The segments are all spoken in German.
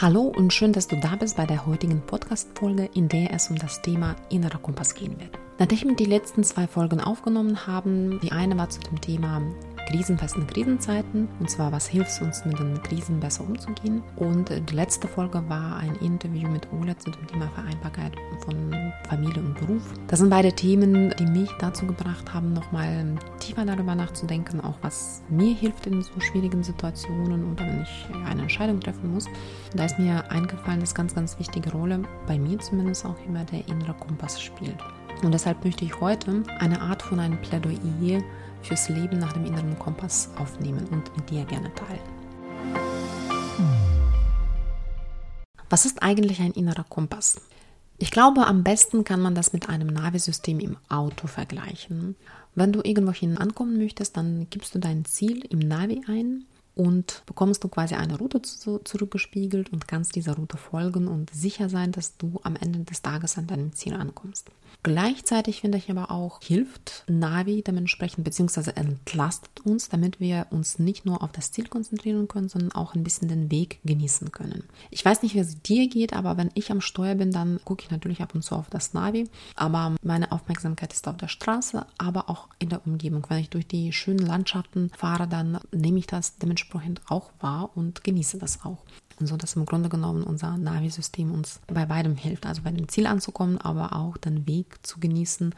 Hallo und schön, dass du da bist bei der heutigen Podcast-Folge, in der es um das Thema innerer Kompass gehen wird. Nachdem wir die letzten zwei Folgen aufgenommen haben, die eine war zu dem Thema krisenfesten Krisenzeiten. Und zwar, was hilft uns, mit den Krisen besser umzugehen. Und die letzte Folge war ein Interview mit Ola zu dem Thema Vereinbarkeit Familie und Beruf. Das sind beide Themen, die mich dazu gebracht haben, nochmal tiefer darüber nachzudenken, auch was mir hilft in so schwierigen Situationen oder wenn ich eine Entscheidung treffen muss. Da ist mir eingefallen, dass ganz, ganz wichtige Rolle, bei mir zumindest auch immer der innere Kompass spielt. Und deshalb möchte ich heute eine Art von einem Plädoyer fürs Leben nach dem inneren Kompass aufnehmen und mit dir gerne teilen. Was ist eigentlich ein innerer Kompass? Ich glaube, am besten kann man das mit einem Navi-System im Auto vergleichen. Wenn du irgendwohin ankommen möchtest, dann gibst du dein Ziel im Navi ein und bekommst du quasi eine Route zu, zurückgespiegelt und kannst dieser Route folgen und sicher sein, dass du am Ende des Tages an deinem Ziel ankommst. Gleichzeitig finde ich aber auch, hilft Navi dementsprechend, beziehungsweise entlastet uns, damit wir uns nicht nur auf das Ziel konzentrieren können, sondern auch ein bisschen den Weg genießen können. Ich weiß nicht, wie es dir geht, aber wenn ich am Steuer bin, dann gucke ich natürlich ab und zu auf das Navi, aber meine Aufmerksamkeit ist auf der Straße, aber auch in der Umgebung. Wenn ich durch die schönen Landschaften fahre, dann nehme ich das dementsprechend auch wahr und genieße das auch. Und so dass im Grunde genommen unser Navi-System uns bei beidem hilft, also bei dem Ziel anzukommen, aber auch den Weg zu genießen,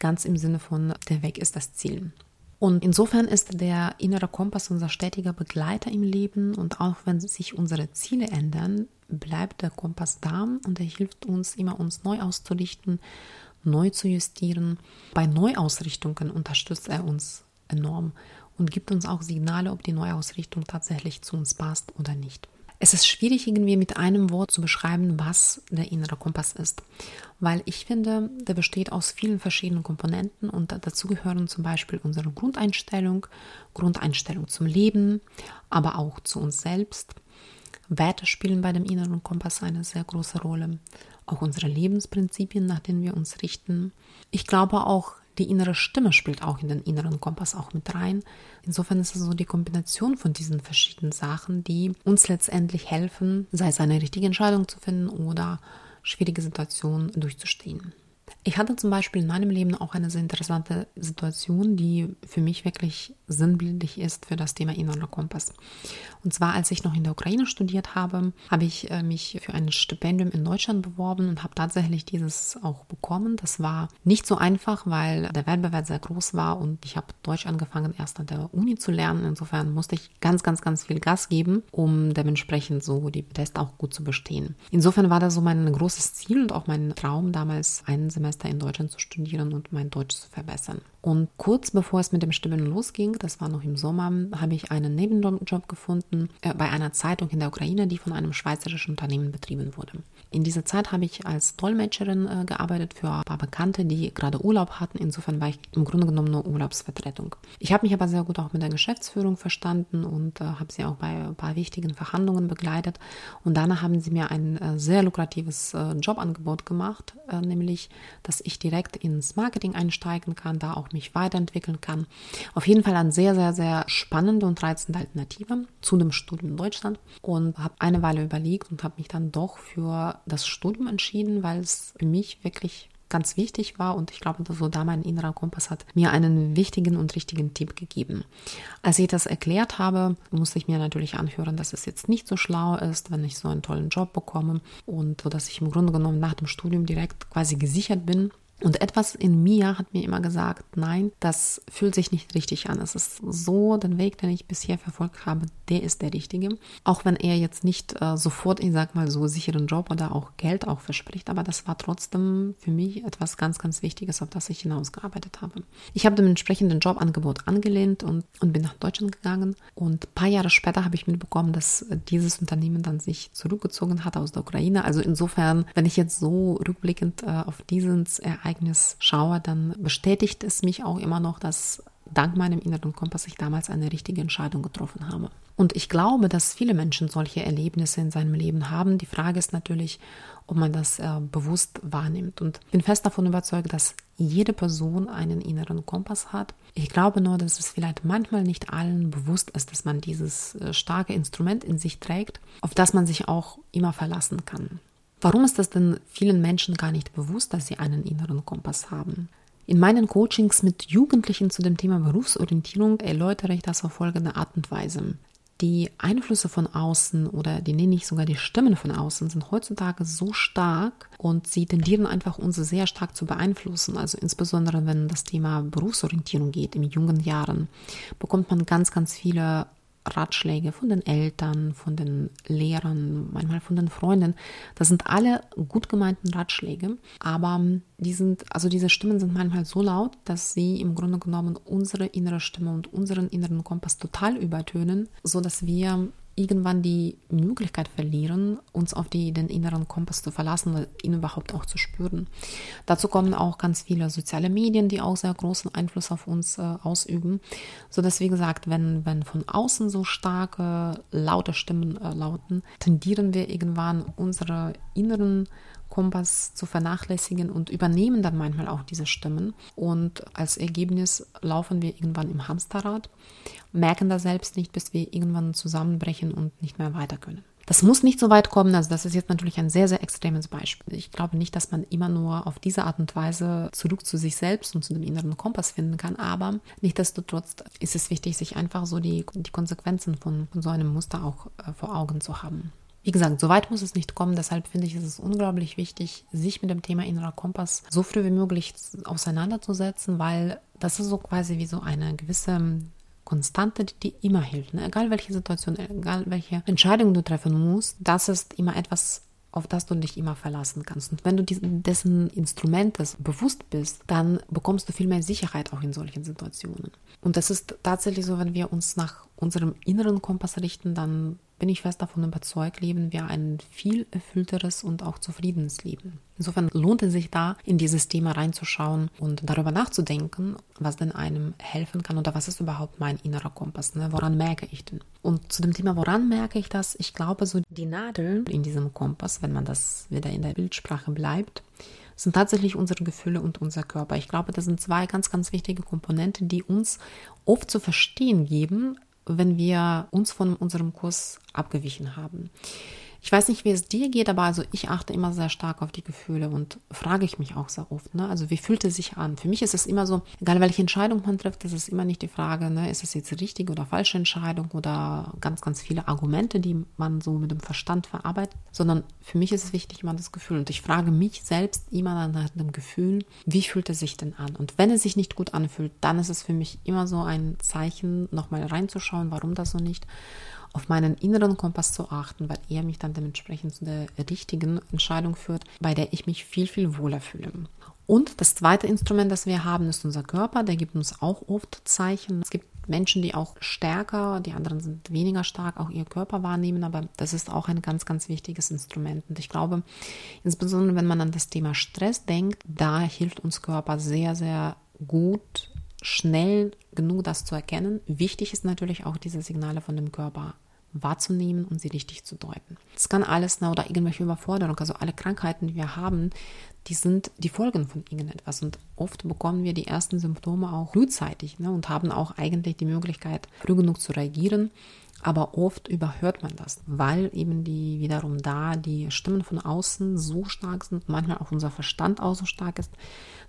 ganz im Sinne von der Weg ist das Ziel. Und insofern ist der innere Kompass unser stetiger Begleiter im Leben und auch wenn sich unsere Ziele ändern, bleibt der Kompass da und er hilft uns immer, uns neu auszurichten, neu zu justieren. Bei Neuausrichtungen unterstützt er uns enorm und gibt uns auch Signale, ob die Neuausrichtung tatsächlich zu uns passt oder nicht. Es ist schwierig, irgendwie mit einem Wort zu beschreiben, was der innere Kompass ist, weil ich finde, der besteht aus vielen verschiedenen Komponenten und dazu gehören zum Beispiel unsere Grundeinstellung, Grundeinstellung zum Leben, aber auch zu uns selbst. Werte spielen bei dem inneren Kompass eine sehr große Rolle. Auch unsere Lebensprinzipien, nach denen wir uns richten. Ich glaube auch, die innere Stimme spielt auch in den inneren Kompass auch mit rein. Insofern ist es so die Kombination von diesen verschiedenen Sachen, die uns letztendlich helfen, sei es eine richtige Entscheidung zu finden oder schwierige Situationen durchzustehen. Ich hatte zum Beispiel in meinem Leben auch eine sehr interessante Situation, die für mich wirklich sinnbildlich ist für das Thema innerer Kompass. Und zwar, als ich noch in der Ukraine studiert habe, habe ich äh, mich für ein Stipendium in Deutschland beworben und habe tatsächlich dieses auch bekommen. Das war nicht so einfach, weil der Wettbewerb sehr groß war und ich habe Deutsch angefangen, erst an der Uni zu lernen. Insofern musste ich ganz, ganz, ganz viel Gas geben, um dementsprechend so die Tests auch gut zu bestehen. Insofern war das so mein großes Ziel und auch mein Traum damals, ein Semester in Deutschland zu studieren und mein Deutsch zu verbessern. Und kurz bevor es mit dem Studium losging, das war noch im Sommer, habe ich einen Nebenjob gefunden äh, bei einer Zeitung in der Ukraine, die von einem schweizerischen Unternehmen betrieben wurde. In dieser Zeit habe ich als Dolmetscherin äh, gearbeitet für ein paar Bekannte, die gerade Urlaub hatten. Insofern war ich im Grunde genommen nur Urlaubsvertretung. Ich habe mich aber sehr gut auch mit der Geschäftsführung verstanden und äh, habe sie auch bei ein paar wichtigen Verhandlungen begleitet. Und danach haben sie mir ein äh, sehr lukratives äh, Jobangebot gemacht, äh, nämlich dass ich direkt ins Marketing einsteigen kann, da auch mich weiterentwickeln kann. Auf jeden Fall eine sehr, sehr, sehr spannende und reizende Alternative zu dem Studium in Deutschland und habe eine Weile überlegt und habe mich dann doch für das Studium entschieden, weil es für mich wirklich ganz wichtig war und ich glaube, so da mein innerer Kompass hat mir einen wichtigen und richtigen Tipp gegeben. Als ich das erklärt habe, musste ich mir natürlich anhören, dass es jetzt nicht so schlau ist, wenn ich so einen tollen Job bekomme und so, dass ich im Grunde genommen nach dem Studium direkt quasi gesichert bin und etwas in mir hat mir immer gesagt, nein, das fühlt sich nicht richtig an. Es ist so, den Weg, den ich bisher verfolgt habe, der ist der richtige. Auch wenn er jetzt nicht äh, sofort, ich sag mal so, sicheren Job oder auch Geld auch verspricht, aber das war trotzdem für mich etwas ganz, ganz Wichtiges, auf das ich hinausgearbeitet habe. Ich habe dementsprechend den Jobangebot angelehnt und, und bin nach Deutschland gegangen. Und ein paar Jahre später habe ich mitbekommen, dass dieses Unternehmen dann sich zurückgezogen hat aus der Ukraine. Also insofern, wenn ich jetzt so rückblickend äh, auf dieses Ereignis Ereignis schaue, dann bestätigt es mich auch immer noch, dass dank meinem inneren Kompass ich damals eine richtige Entscheidung getroffen habe. Und ich glaube, dass viele Menschen solche Erlebnisse in seinem Leben haben. Die Frage ist natürlich, ob man das äh, bewusst wahrnimmt. Und ich bin fest davon überzeugt, dass jede Person einen inneren Kompass hat. Ich glaube nur, dass es vielleicht manchmal nicht allen bewusst ist, dass man dieses äh, starke Instrument in sich trägt, auf das man sich auch immer verlassen kann. Warum ist das denn vielen Menschen gar nicht bewusst, dass sie einen inneren Kompass haben? In meinen Coachings mit Jugendlichen zu dem Thema Berufsorientierung erläutere ich das auf folgende Art und Weise. Die Einflüsse von außen oder die nenne ich sogar die Stimmen von außen sind heutzutage so stark und sie tendieren einfach uns sehr stark zu beeinflussen. Also insbesondere wenn das Thema Berufsorientierung geht in jungen Jahren, bekommt man ganz, ganz viele Ratschläge von den Eltern, von den Lehrern, manchmal von den Freunden. Das sind alle gut gemeinten Ratschläge, aber die sind, also diese Stimmen sind manchmal so laut, dass sie im Grunde genommen unsere innere Stimme und unseren inneren Kompass total übertönen, so dass wir irgendwann die Möglichkeit verlieren, uns auf die, den inneren Kompass zu verlassen oder ihn überhaupt auch zu spüren. Dazu kommen auch ganz viele soziale Medien, die auch sehr großen Einfluss auf uns äh, ausüben, so dass wie gesagt, wenn, wenn von außen so starke, laute Stimmen äh, lauten, tendieren wir irgendwann unsere inneren Kompass zu vernachlässigen und übernehmen dann manchmal auch diese Stimmen. Und als Ergebnis laufen wir irgendwann im Hamsterrad, merken das selbst nicht, bis wir irgendwann zusammenbrechen und nicht mehr weiter können. Das muss nicht so weit kommen, also das ist jetzt natürlich ein sehr, sehr extremes Beispiel. Ich glaube nicht, dass man immer nur auf diese Art und Weise zurück zu sich selbst und zu dem inneren Kompass finden kann, aber nichtsdestotrotz ist es wichtig, sich einfach so die, die Konsequenzen von, von so einem Muster auch äh, vor Augen zu haben. Wie gesagt, so weit muss es nicht kommen. Deshalb finde ich, ist es unglaublich wichtig, sich mit dem Thema innerer Kompass so früh wie möglich auseinanderzusetzen, weil das ist so quasi wie so eine gewisse Konstante, die immer hilft. Ne? Egal welche Situation, egal welche Entscheidung du treffen musst, das ist immer etwas, auf das du dich immer verlassen kannst. Und wenn du diesen, dessen Instrumentes bewusst bist, dann bekommst du viel mehr Sicherheit auch in solchen Situationen. Und das ist tatsächlich so, wenn wir uns nach unserem inneren Kompass richten, dann bin ich fest davon überzeugt, leben wir ein viel erfüllteres und auch zufriedenes Leben. Insofern lohnt es sich da, in dieses Thema reinzuschauen und darüber nachzudenken, was denn einem helfen kann oder was ist überhaupt mein innerer Kompass, ne? woran merke ich denn? Und zu dem Thema, woran merke ich das? Ich glaube, so die Nadeln in diesem Kompass, wenn man das wieder in der Bildsprache bleibt, sind tatsächlich unsere Gefühle und unser Körper. Ich glaube, das sind zwei ganz, ganz wichtige Komponenten, die uns oft zu verstehen geben, wenn wir uns von unserem Kurs abgewichen haben. Ich weiß nicht, wie es dir geht, aber also ich achte immer sehr stark auf die Gefühle und frage ich mich auch sehr oft, ne? Also wie fühlt es sich an? Für mich ist es immer so, egal welche Entscheidung man trifft, ist es immer nicht die Frage, ne, ist es jetzt richtige oder falsche Entscheidung oder ganz, ganz viele Argumente, die man so mit dem Verstand verarbeitet, sondern für mich ist es wichtig immer das Gefühl. Und ich frage mich selbst immer nach dem Gefühl, wie fühlt es sich denn an? Und wenn es sich nicht gut anfühlt, dann ist es für mich immer so ein Zeichen, nochmal reinzuschauen, warum das so nicht auf meinen inneren Kompass zu achten, weil er mich dann dementsprechend zu der richtigen Entscheidung führt, bei der ich mich viel, viel wohler fühle. Und das zweite Instrument, das wir haben, ist unser Körper. Der gibt uns auch oft Zeichen. Es gibt Menschen, die auch stärker, die anderen sind weniger stark, auch ihr Körper wahrnehmen, aber das ist auch ein ganz, ganz wichtiges Instrument. Und ich glaube, insbesondere wenn man an das Thema Stress denkt, da hilft uns Körper sehr, sehr gut, schnell genug das zu erkennen. Wichtig ist natürlich auch diese Signale von dem Körper wahrzunehmen und sie richtig zu deuten. Das kann alles ne, oder irgendwelche Überforderung, also alle Krankheiten, die wir haben, die sind die Folgen von irgendetwas. Und oft bekommen wir die ersten Symptome auch frühzeitig ne, und haben auch eigentlich die Möglichkeit, früh genug zu reagieren. Aber oft überhört man das, weil eben die wiederum da die Stimmen von außen so stark sind, manchmal auch unser Verstand auch so stark ist,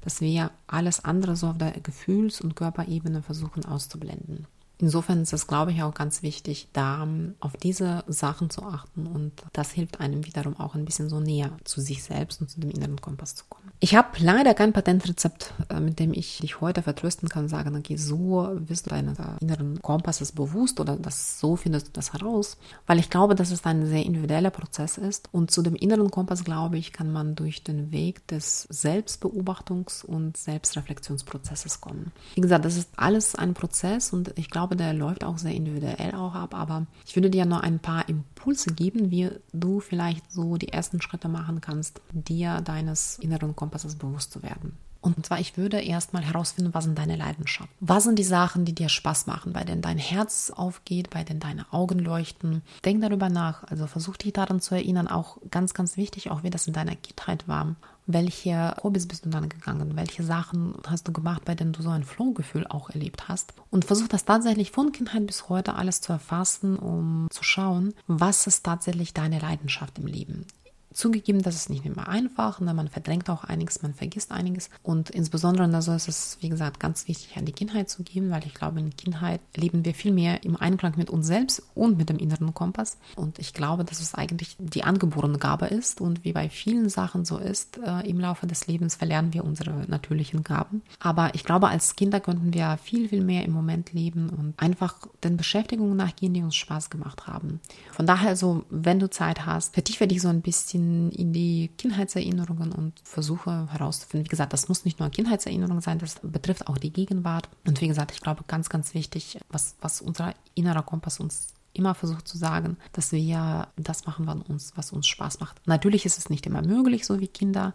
dass wir alles andere so auf der Gefühls- und Körperebene versuchen auszublenden. Insofern ist es, glaube ich, auch ganz wichtig, da auf diese Sachen zu achten und das hilft einem wiederum auch ein bisschen so näher zu sich selbst und zu dem inneren Kompass zu kommen. Ich habe leider kein Patentrezept, äh, mit dem ich dich heute vertrösten kann und sagen, okay, so wirst du deines inneren Kompasses bewusst oder das, so findest du das heraus, weil ich glaube, dass es ein sehr individueller Prozess ist und zu dem inneren Kompass, glaube ich, kann man durch den Weg des Selbstbeobachtungs- und Selbstreflexionsprozesses kommen. Wie gesagt, das ist alles ein Prozess und ich glaube, der läuft auch sehr individuell auch ab, aber ich würde dir noch ein paar Impulse geben, wie du vielleicht so die ersten Schritte machen kannst, dir deines inneren Kompasses bewusst zu werden. Und zwar, ich würde erstmal herausfinden, was sind deine Leidenschaften? Was sind die Sachen, die dir Spaß machen, bei denen dein Herz aufgeht, bei denen deine Augen leuchten? Denk darüber nach. Also versuch dich daran zu erinnern, auch ganz, ganz wichtig, auch wie das in deiner Kindheit war. Welche Hobbys bist du dann gegangen? Welche Sachen hast du gemacht, bei denen du so ein Flow-Gefühl auch erlebt hast? Und versuch das tatsächlich von Kindheit bis heute alles zu erfassen, um zu schauen, was ist tatsächlich deine Leidenschaft im Leben. Zugegeben, das ist nicht immer einfach, ne? man verdrängt auch einiges, man vergisst einiges. Und insbesondere also ist es, wie gesagt, ganz wichtig, an die Kindheit zu geben, weil ich glaube, in Kindheit leben wir viel mehr im Einklang mit uns selbst und mit dem inneren Kompass. Und ich glaube, dass es eigentlich die angeborene Gabe ist. Und wie bei vielen Sachen so ist, äh, im Laufe des Lebens verlernen wir unsere natürlichen Gaben. Aber ich glaube, als Kinder könnten wir viel, viel mehr im Moment leben und einfach den Beschäftigungen nachgehen, die uns Spaß gemacht haben. Von daher, also, wenn du Zeit hast, vertiefe dich so ein bisschen in, in die Kindheitserinnerungen und versuche herauszufinden. Wie gesagt, das muss nicht nur Kindheitserinnerung sein, das betrifft auch die Gegenwart. Und wie gesagt, ich glaube, ganz, ganz wichtig, was, was unser innerer Kompass uns immer versucht zu sagen, dass wir das machen, was uns, was uns Spaß macht. Natürlich ist es nicht immer möglich, so wie Kinder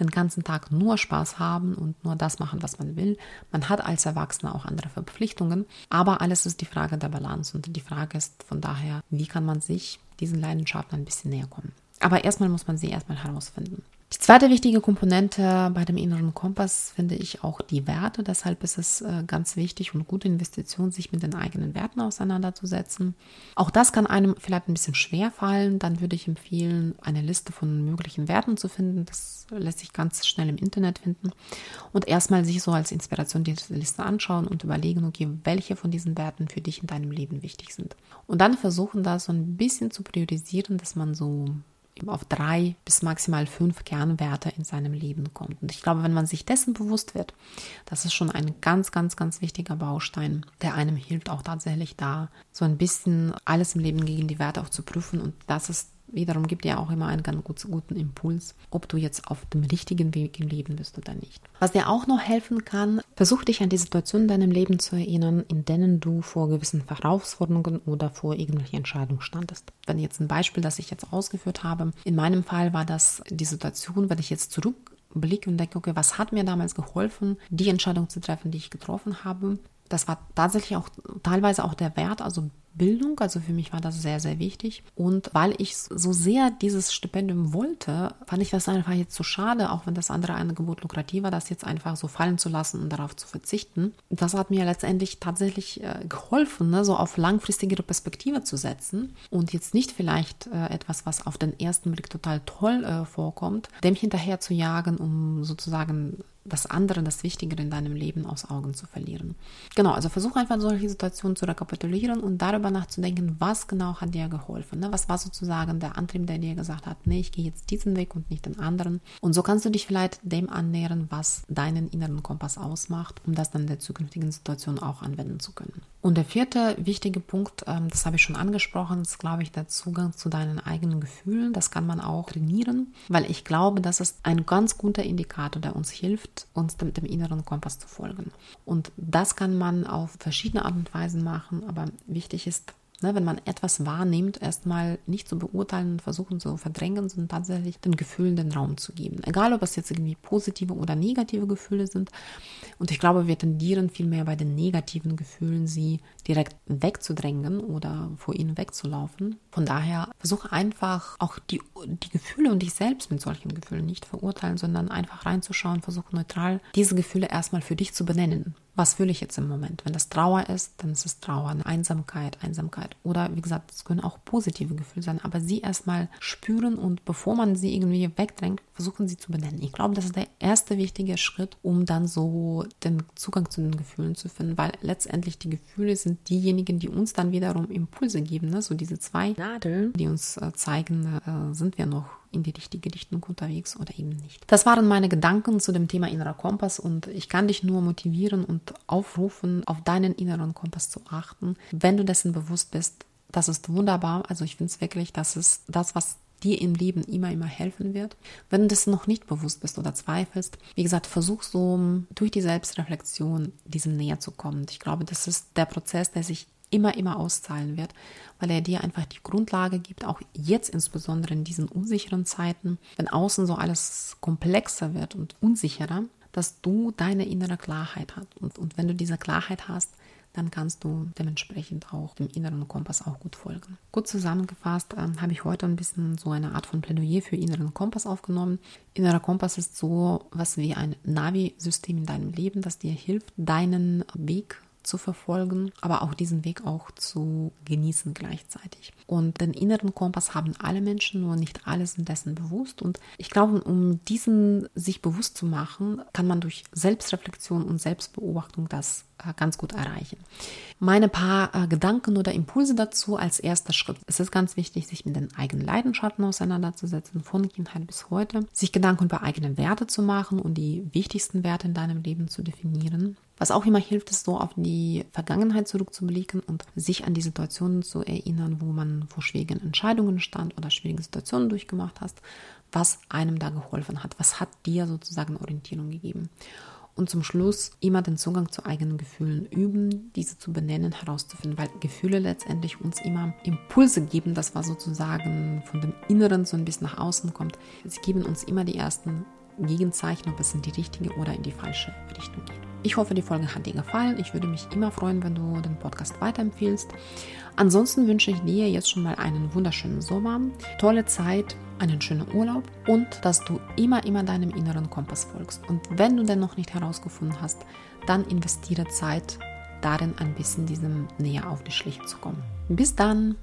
den ganzen Tag nur Spaß haben und nur das machen, was man will. Man hat als Erwachsener auch andere Verpflichtungen, aber alles ist die Frage der Balance und die Frage ist von daher, wie kann man sich diesen Leidenschaften ein bisschen näher kommen. Aber erstmal muss man sie erstmal herausfinden. Die zweite wichtige Komponente bei dem inneren Kompass finde ich auch die Werte. Deshalb ist es äh, ganz wichtig und gute Investition, sich mit den eigenen Werten auseinanderzusetzen. Auch das kann einem vielleicht ein bisschen schwer fallen. Dann würde ich empfehlen, eine Liste von möglichen Werten zu finden. Das lässt sich ganz schnell im Internet finden. Und erstmal sich so als Inspiration diese Liste anschauen und überlegen, okay, welche von diesen Werten für dich in deinem Leben wichtig sind. Und dann versuchen, das so ein bisschen zu priorisieren, dass man so auf drei bis maximal fünf Kernwerte in seinem Leben kommt. Und ich glaube, wenn man sich dessen bewusst wird, das ist schon ein ganz, ganz, ganz wichtiger Baustein, der einem hilft, auch tatsächlich da so ein bisschen alles im Leben gegen die Werte auch zu prüfen. Und das ist wiederum gibt dir auch immer einen ganz guten Impuls, ob du jetzt auf dem richtigen Weg im Leben bist oder nicht. Was dir auch noch helfen kann, versuch dich an die Situationen in deinem Leben zu erinnern, in denen du vor gewissen Herausforderungen oder vor irgendwelchen Entscheidungen standest. Wenn jetzt ein Beispiel, das ich jetzt ausgeführt habe, in meinem Fall war das die Situation, wenn ich jetzt zurückblicke und denke, okay, was hat mir damals geholfen, die Entscheidung zu treffen, die ich getroffen habe. Das war tatsächlich auch teilweise auch der Wert, also Bildung. Also für mich war das sehr, sehr wichtig. Und weil ich so sehr dieses Stipendium wollte, fand ich das einfach jetzt so schade, auch wenn das andere Angebot lukrativer, das jetzt einfach so fallen zu lassen und darauf zu verzichten. Das hat mir letztendlich tatsächlich äh, geholfen, ne, so auf langfristigere Perspektive zu setzen und jetzt nicht vielleicht äh, etwas, was auf den ersten Blick total toll äh, vorkommt, dem hinterher zu jagen, um sozusagen das andere, das Wichtigere in deinem Leben aus Augen zu verlieren. Genau, also versuch einfach solche Situationen zu rekapitulieren und darüber nachzudenken, was genau hat dir geholfen. Ne? Was war sozusagen der Antrieb, der dir gesagt hat, nee, ich gehe jetzt diesen Weg und nicht den anderen. Und so kannst du dich vielleicht dem annähern, was deinen inneren Kompass ausmacht, um das dann in der zukünftigen Situation auch anwenden zu können. Und der vierte wichtige Punkt, ähm, das habe ich schon angesprochen, ist, glaube ich, der Zugang zu deinen eigenen Gefühlen. Das kann man auch trainieren, weil ich glaube, das ist ein ganz guter Indikator, der uns hilft, uns dem, dem inneren Kompass zu folgen. Und das kann man auf verschiedene Art und Weisen machen, aber wichtig ist, Ne, wenn man etwas wahrnimmt, erstmal nicht zu beurteilen und versuchen zu verdrängen, sondern tatsächlich den Gefühlen den Raum zu geben. Egal, ob es jetzt irgendwie positive oder negative Gefühle sind. Und ich glaube, wir tendieren vielmehr bei den negativen Gefühlen, sie direkt wegzudrängen oder vor ihnen wegzulaufen. Von daher versuche einfach auch die, die Gefühle und dich selbst mit solchen Gefühlen nicht verurteilen, sondern einfach reinzuschauen, versuche neutral diese Gefühle erstmal für dich zu benennen was fühle ich jetzt im Moment? Wenn das Trauer ist, dann ist es Trauer, eine Einsamkeit, Einsamkeit. Oder wie gesagt, es können auch positive Gefühle sein, aber sie erstmal spüren und bevor man sie irgendwie wegdrängt, versuchen sie zu benennen. Ich glaube, das ist der erste wichtige Schritt, um dann so den Zugang zu den Gefühlen zu finden, weil letztendlich die Gefühle sind diejenigen, die uns dann wiederum Impulse geben. Ne? So diese zwei Nadeln, die uns äh, zeigen, äh, sind wir noch in die richtige Richtung unterwegs oder eben nicht. Das waren meine Gedanken zu dem Thema innerer Kompass und ich kann dich nur motivieren und aufrufen, auf deinen inneren Kompass zu achten. Wenn du dessen bewusst bist, das ist wunderbar. Also ich finde es wirklich, das ist das, was dir im Leben immer, immer helfen wird. Wenn du das noch nicht bewusst bist oder zweifelst, wie gesagt, versuch so durch die Selbstreflexion diesem näher zu kommen. Ich glaube, das ist der Prozess, der sich immer, immer auszahlen wird, weil er dir einfach die Grundlage gibt, auch jetzt insbesondere in diesen unsicheren Zeiten, wenn außen so alles komplexer wird und unsicherer, dass du deine innere Klarheit hast. Und, und wenn du diese Klarheit hast, dann kannst du dementsprechend auch dem inneren Kompass auch gut folgen. Gut zusammengefasst ähm, habe ich heute ein bisschen so eine Art von Plädoyer für inneren Kompass aufgenommen. Innerer Kompass ist so was wie ein Navi-System in deinem Leben, das dir hilft, deinen Weg zu verfolgen, aber auch diesen Weg auch zu genießen gleichzeitig. Und den inneren Kompass haben alle Menschen, nur nicht alle sind dessen bewusst. Und ich glaube, um diesen sich bewusst zu machen, kann man durch Selbstreflexion und Selbstbeobachtung das äh, ganz gut erreichen. Meine paar äh, Gedanken oder Impulse dazu als erster Schritt. Es ist ganz wichtig, sich mit den eigenen Leidenschaften auseinanderzusetzen, von Kindheit bis heute, sich Gedanken über eigene Werte zu machen und die wichtigsten Werte in deinem Leben zu definieren. Was auch immer hilft, ist so auf die Vergangenheit zurückzublicken und sich an die Situationen zu erinnern, wo man vor schwierigen Entscheidungen stand oder schwierige Situationen durchgemacht hast, was einem da geholfen hat, was hat dir sozusagen Orientierung gegeben. Und zum Schluss immer den Zugang zu eigenen Gefühlen üben, diese zu benennen, herauszufinden, weil Gefühle letztendlich uns immer Impulse geben, das was sozusagen von dem Inneren so ein bisschen nach außen kommt. Sie geben uns immer die ersten Gegenzeichen, ob es in die richtige oder in die falsche Richtung geht. Ich hoffe, die Folge hat dir gefallen. Ich würde mich immer freuen, wenn du den Podcast weiterempfiehlst. Ansonsten wünsche ich dir jetzt schon mal einen wunderschönen Sommer, tolle Zeit, einen schönen Urlaub und dass du immer, immer deinem inneren Kompass folgst. Und wenn du den noch nicht herausgefunden hast, dann investiere Zeit darin, ein bisschen diesem näher auf die Schliche zu kommen. Bis dann!